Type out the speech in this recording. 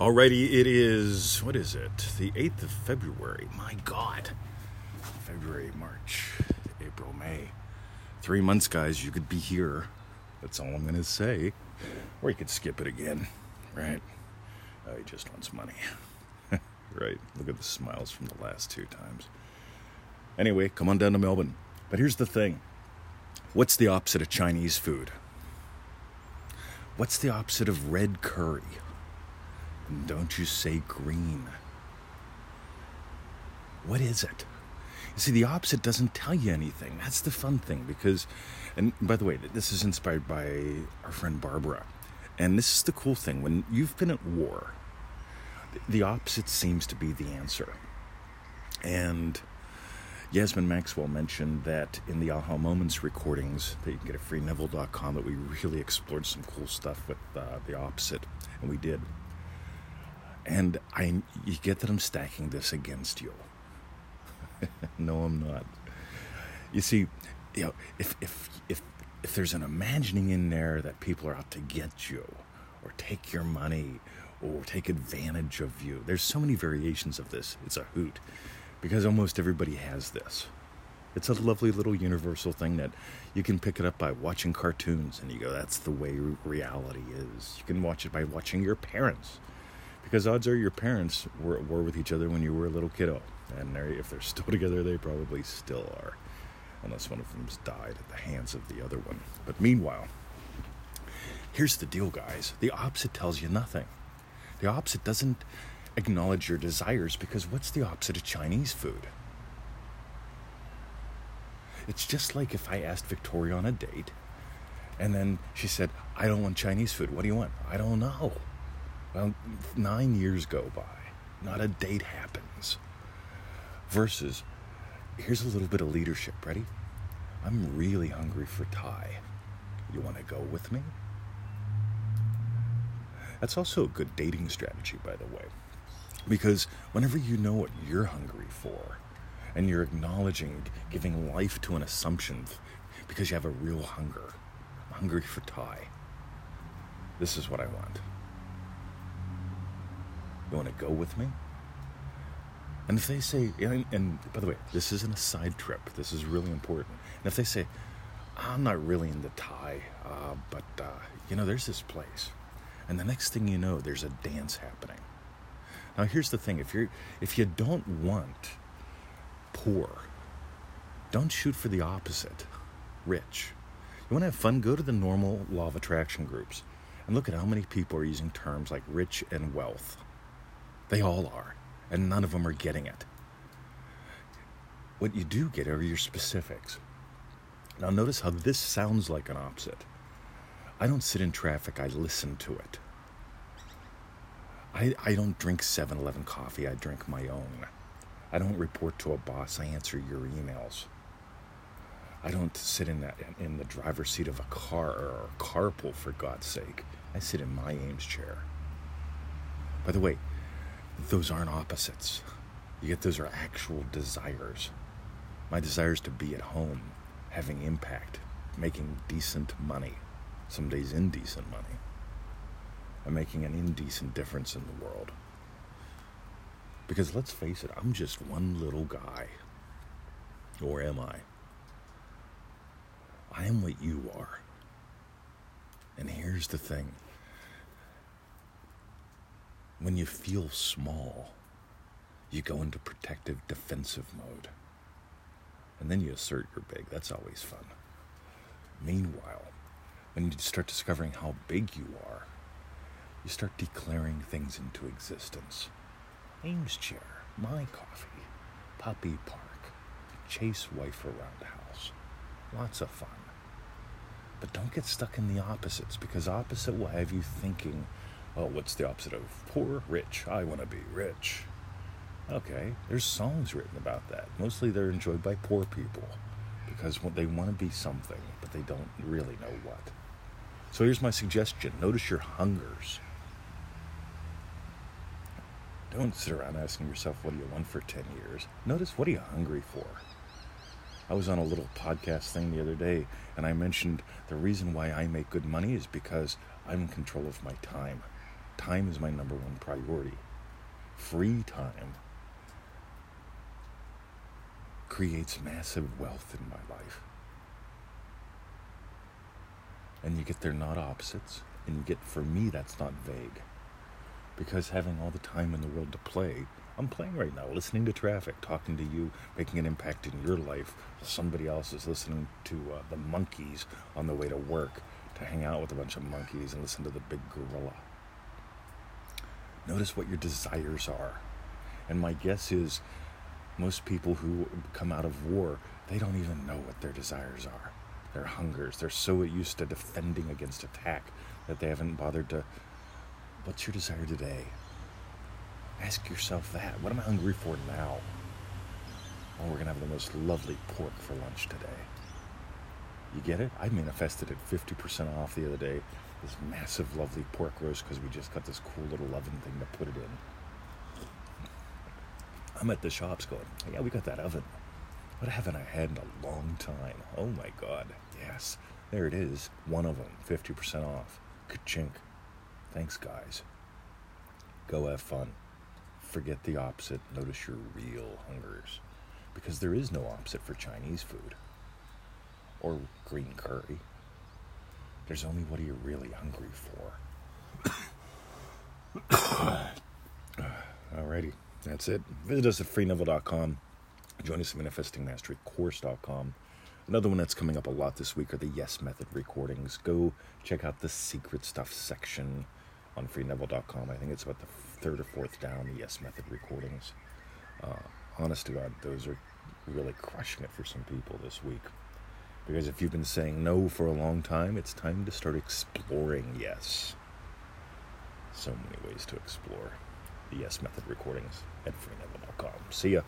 Alrighty, it is, what is it? The 8th of February. My God. February, March, April, May. Three months, guys, you could be here. That's all I'm going to say. Or you could skip it again, right? Oh, he just wants money. right. Look at the smiles from the last two times. Anyway, come on down to Melbourne. But here's the thing what's the opposite of Chinese food? What's the opposite of red curry? Don't you say green. What is it? You see, the opposite doesn't tell you anything. That's the fun thing because, and by the way, this is inspired by our friend Barbara. And this is the cool thing when you've been at war, the opposite seems to be the answer. And Yasmin Maxwell mentioned that in the Aha Moments recordings that you can get at freeneville.com that we really explored some cool stuff with uh, the opposite, and we did. And I, you get that I'm stacking this against you. no, I'm not. You see, you know, if if if if there's an imagining in there that people are out to get you, or take your money, or take advantage of you, there's so many variations of this. It's a hoot, because almost everybody has this. It's a lovely little universal thing that you can pick it up by watching cartoons, and you go, "That's the way reality is." You can watch it by watching your parents because odds are your parents were at war with each other when you were a little kiddo. And they're, if they're still together, they probably still are. Unless one of them's died at the hands of the other one. But meanwhile, here's the deal, guys the opposite tells you nothing. The opposite doesn't acknowledge your desires because what's the opposite of Chinese food? It's just like if I asked Victoria on a date and then she said, I don't want Chinese food. What do you want? I don't know. Well, nine years go by, not a date happens. Versus, here's a little bit of leadership. Ready? I'm really hungry for Thai. You want to go with me? That's also a good dating strategy, by the way. Because whenever you know what you're hungry for, and you're acknowledging giving life to an assumption because you have a real hunger, I'm hungry for Thai. This is what I want. You want to go with me? And if they say, and, and, by the way, this isn't a side trip, this is really important. And if they say, I'm not really into Thai, uh, but, uh, you know, there's this place. And the next thing you know, there's a dance happening. Now, here's the thing if, you're, if you don't want poor, don't shoot for the opposite rich. You want to have fun? Go to the normal law of attraction groups and look at how many people are using terms like rich and wealth. They all are, and none of them are getting it. What you do get are your specifics. Now, notice how this sounds like an opposite. I don't sit in traffic, I listen to it. I, I don't drink 7 Eleven coffee, I drink my own. I don't report to a boss, I answer your emails. I don't sit in that in the driver's seat of a car or a carpool for God's sake. I sit in my Eames chair. By the way, those aren't opposites. You get those are actual desires. My desire is to be at home, having impact, making decent money, some days indecent money, and making an indecent difference in the world. Because let's face it, I'm just one little guy. Or am I? I am what you are. And here's the thing when you feel small, you go into protective defensive mode. And then you assert you're big. That's always fun. Meanwhile, when you start discovering how big you are, you start declaring things into existence. Eames chair, my coffee, puppy park, chase wife around the house. Lots of fun. But don't get stuck in the opposites because opposite will have you thinking oh, what's the opposite of poor? Rich. I want to be rich. Okay, there's songs written about that. Mostly they're enjoyed by poor people because they want to be something, but they don't really know what. So here's my suggestion notice your hungers. Don't sit around asking yourself, what do you want for 10 years? Notice, what are you hungry for? I was on a little podcast thing the other day, and I mentioned the reason why I make good money is because I'm in control of my time. Time is my number one priority. Free time creates massive wealth in my life. And you get they're not opposites, and you get for me that's not vague. Because having all the time in the world to play, I'm playing right now, listening to traffic, talking to you, making an impact in your life. Somebody else is listening to uh, the monkeys on the way to work, to hang out with a bunch of monkeys and listen to the big gorilla. Notice what your desires are. And my guess is most people who come out of war, they don't even know what their desires are, their hungers. They're so used to defending against attack that they haven't bothered to. What's your desire today? Ask yourself that. What am I hungry for now? Oh, we're going to have the most lovely pork for lunch today. You get it? I manifested it 50% off the other day. This massive, lovely pork roast because we just got this cool little oven thing to put it in. I'm at the shops going, yeah, we got that oven. What haven't I had in a long time? Oh my God. Yes. There it is. One of them, 50% off. Ka-chink. Thanks, guys. Go have fun. Forget the opposite. Notice your real hungers. Because there is no opposite for Chinese food or green curry. There's only what are you really hungry for. Alrighty. That's it. Visit us at freeneville.com. Join us at manifestingmasterycourse.com. Another one that's coming up a lot this week are the Yes Method recordings. Go check out the secret stuff section on freeneville.com. I think it's about the third or fourth down, the Yes Method recordings. Uh, honest to God, those are really crushing it for some people this week. Because if you've been saying no for a long time, it's time to start exploring yes. So many ways to explore the Yes Method recordings at freeneville.com. See ya.